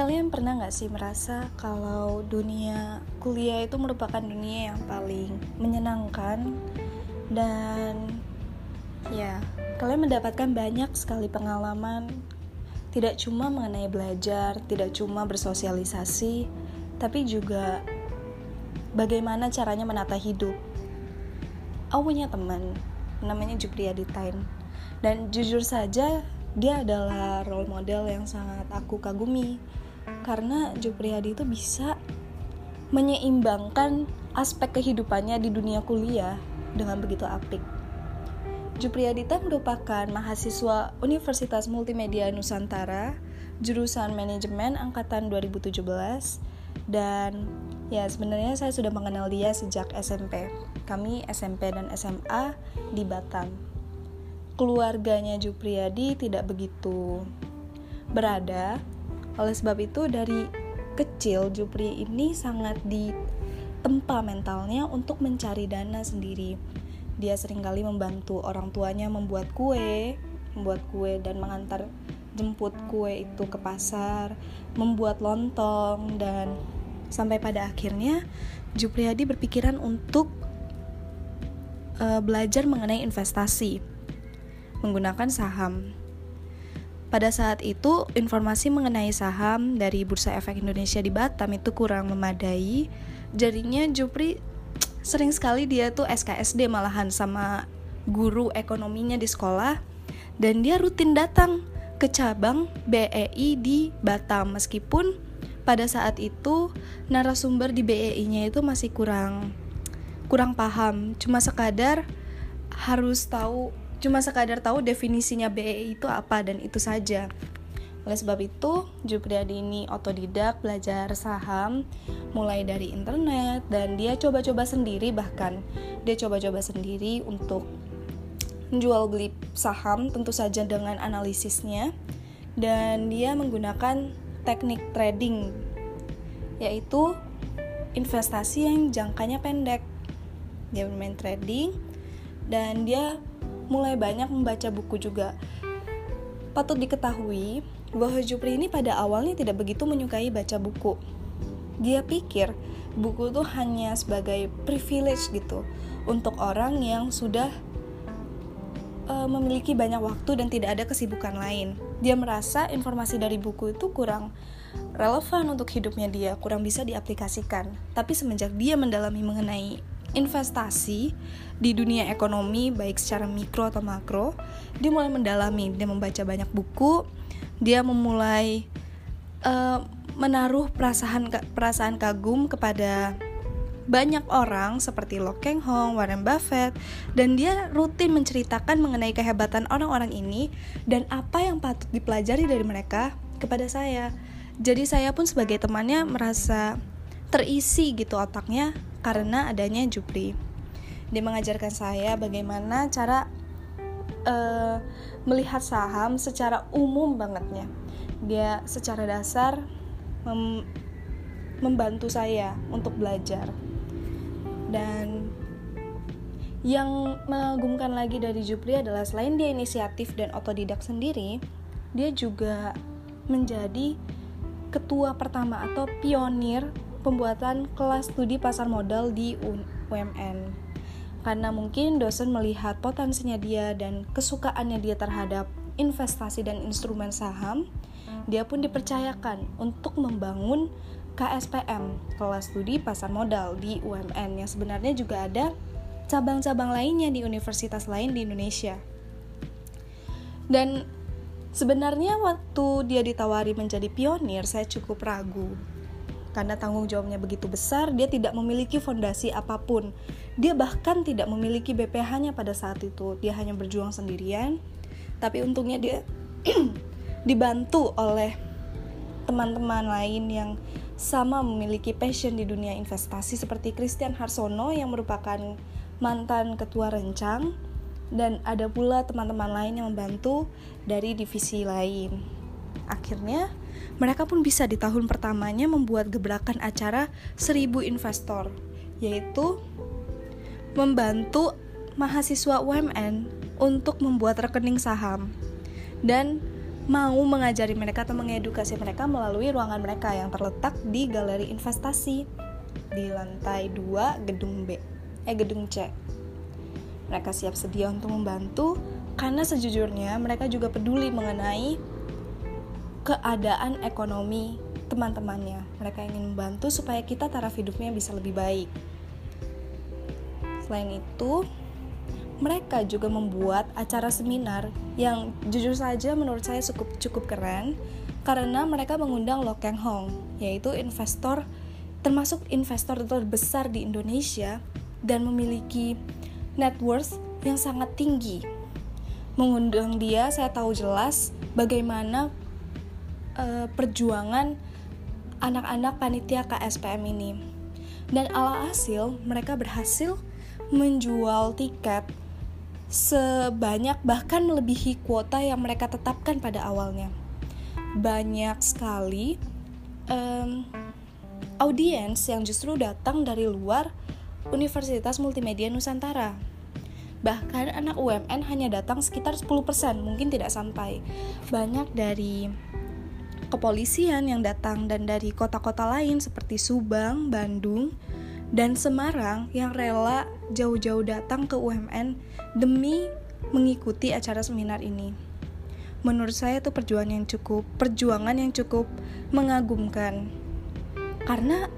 Kalian pernah gak sih merasa kalau dunia kuliah itu merupakan dunia yang paling menyenangkan? Dan ya kalian mendapatkan banyak sekali pengalaman tidak cuma mengenai belajar, tidak cuma bersosialisasi, tapi juga bagaimana caranya menata hidup. Aku punya teman namanya Jupri Aditain. Dan jujur saja dia adalah role model yang sangat aku kagumi karena Jupriyadi itu bisa menyeimbangkan aspek kehidupannya di dunia kuliah dengan begitu apik. Jupriyadita merupakan mahasiswa Universitas Multimedia Nusantara, jurusan manajemen angkatan 2017 dan ya sebenarnya saya sudah mengenal dia sejak SMP. Kami SMP dan SMA di Batam. Keluarganya Jupriyadi tidak begitu berada oleh sebab itu dari kecil Jupri ini sangat ditempa mentalnya untuk mencari dana sendiri. Dia sering kali membantu orang tuanya membuat kue, membuat kue dan mengantar jemput kue itu ke pasar, membuat lontong dan sampai pada akhirnya Jupriyadi berpikiran untuk uh, belajar mengenai investasi menggunakan saham. Pada saat itu, informasi mengenai saham dari Bursa Efek Indonesia di Batam itu kurang memadai. Jadinya Jupri sering sekali dia tuh SKSD malahan sama guru ekonominya di sekolah. Dan dia rutin datang ke cabang BEI di Batam. Meskipun pada saat itu narasumber di BEI-nya itu masih kurang kurang paham, cuma sekadar harus tahu cuma sekadar tahu definisinya BE itu apa dan itu saja. Oleh sebab itu, Jupriadi ini otodidak belajar saham mulai dari internet dan dia coba-coba sendiri bahkan dia coba-coba sendiri untuk menjual beli saham tentu saja dengan analisisnya dan dia menggunakan teknik trading yaitu investasi yang jangkanya pendek. Dia bermain trading dan dia mulai banyak membaca buku juga. Patut diketahui bahwa Jupri ini pada awalnya tidak begitu menyukai baca buku. Dia pikir buku itu hanya sebagai privilege gitu untuk orang yang sudah uh, memiliki banyak waktu dan tidak ada kesibukan lain. Dia merasa informasi dari buku itu kurang relevan untuk hidupnya dia, kurang bisa diaplikasikan. Tapi semenjak dia mendalami mengenai investasi di dunia ekonomi baik secara mikro atau makro dia mulai mendalami dia membaca banyak buku dia memulai uh, menaruh perasaan perasaan kagum kepada banyak orang seperti Lo Keng Hong, Warren Buffett, dan dia rutin menceritakan mengenai kehebatan orang-orang ini dan apa yang patut dipelajari dari mereka kepada saya. Jadi saya pun sebagai temannya merasa terisi gitu otaknya karena adanya Jupri. Dia mengajarkan saya bagaimana cara uh, melihat saham secara umum bangetnya. Dia secara dasar mem membantu saya untuk belajar. Dan yang mengagumkan lagi dari Jupri adalah selain dia inisiatif dan otodidak sendiri, dia juga menjadi ketua pertama atau pionir pembuatan kelas studi pasar modal di UMN. Karena mungkin dosen melihat potensinya dia dan kesukaannya dia terhadap investasi dan instrumen saham, dia pun dipercayakan untuk membangun KSPM, kelas studi pasar modal di UMN yang sebenarnya juga ada cabang-cabang lainnya di universitas lain di Indonesia. Dan sebenarnya waktu dia ditawari menjadi pionir, saya cukup ragu karena tanggung jawabnya begitu besar, dia tidak memiliki fondasi apa pun. Dia bahkan tidak memiliki BPH-nya pada saat itu. Dia hanya berjuang sendirian. Tapi untungnya dia dibantu oleh teman-teman lain yang sama memiliki passion di dunia investasi seperti Christian Harsono yang merupakan mantan ketua rencang dan ada pula teman-teman lain yang membantu dari divisi lain. Akhirnya mereka pun bisa di tahun pertamanya membuat gebrakan acara seribu investor, yaitu membantu mahasiswa UMN untuk membuat rekening saham dan mau mengajari mereka atau mengedukasi mereka melalui ruangan mereka yang terletak di galeri investasi di lantai 2 gedung B eh gedung C. Mereka siap sedia untuk membantu karena sejujurnya mereka juga peduli mengenai keadaan ekonomi teman-temannya. Mereka ingin membantu supaya kita taraf hidupnya bisa lebih baik. Selain itu, mereka juga membuat acara seminar yang jujur saja menurut saya cukup cukup keren karena mereka mengundang Lo Keng Hong yaitu investor termasuk investor terbesar di Indonesia dan memiliki net worth yang sangat tinggi. Mengundang dia saya tahu jelas bagaimana uh, perjuangan anak-anak panitia KSPM ini. Dan alhasil mereka berhasil menjual tiket sebanyak bahkan melebihi kuota yang mereka tetapkan pada awalnya. Banyak sekali um, audiens yang justru datang dari luar Universitas Multimedia Nusantara. Bahkan anak UMN hanya datang sekitar 10%, mungkin tidak sampai. Banyak dari kepolisian yang datang dan dari kota-kota lain seperti Subang, Bandung, dan Semarang yang rela jauh-jauh datang ke UMN demi mengikuti acara seminar ini. Menurut saya itu perjuangan yang cukup, perjuangan yang cukup mengagumkan. Karena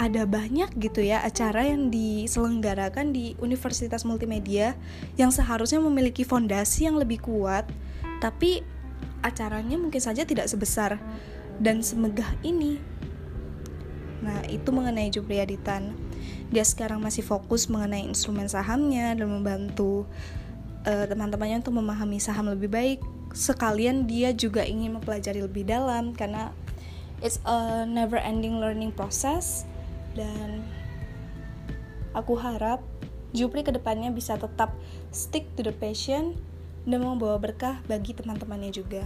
ada banyak gitu ya acara yang diselenggarakan di Universitas Multimedia yang seharusnya memiliki fondasi yang lebih kuat, tapi acaranya mungkin saja tidak sebesar dan semegah ini Nah, itu mengenai Jupri Aditan. Dia sekarang masih fokus mengenai instrumen sahamnya dan membantu uh, teman-temannya untuk memahami saham lebih baik. Sekalian dia juga ingin mempelajari lebih dalam karena it's a never ending learning process dan aku harap Jupri ke depannya bisa tetap stick to the passion dan membawa berkah bagi teman-temannya juga.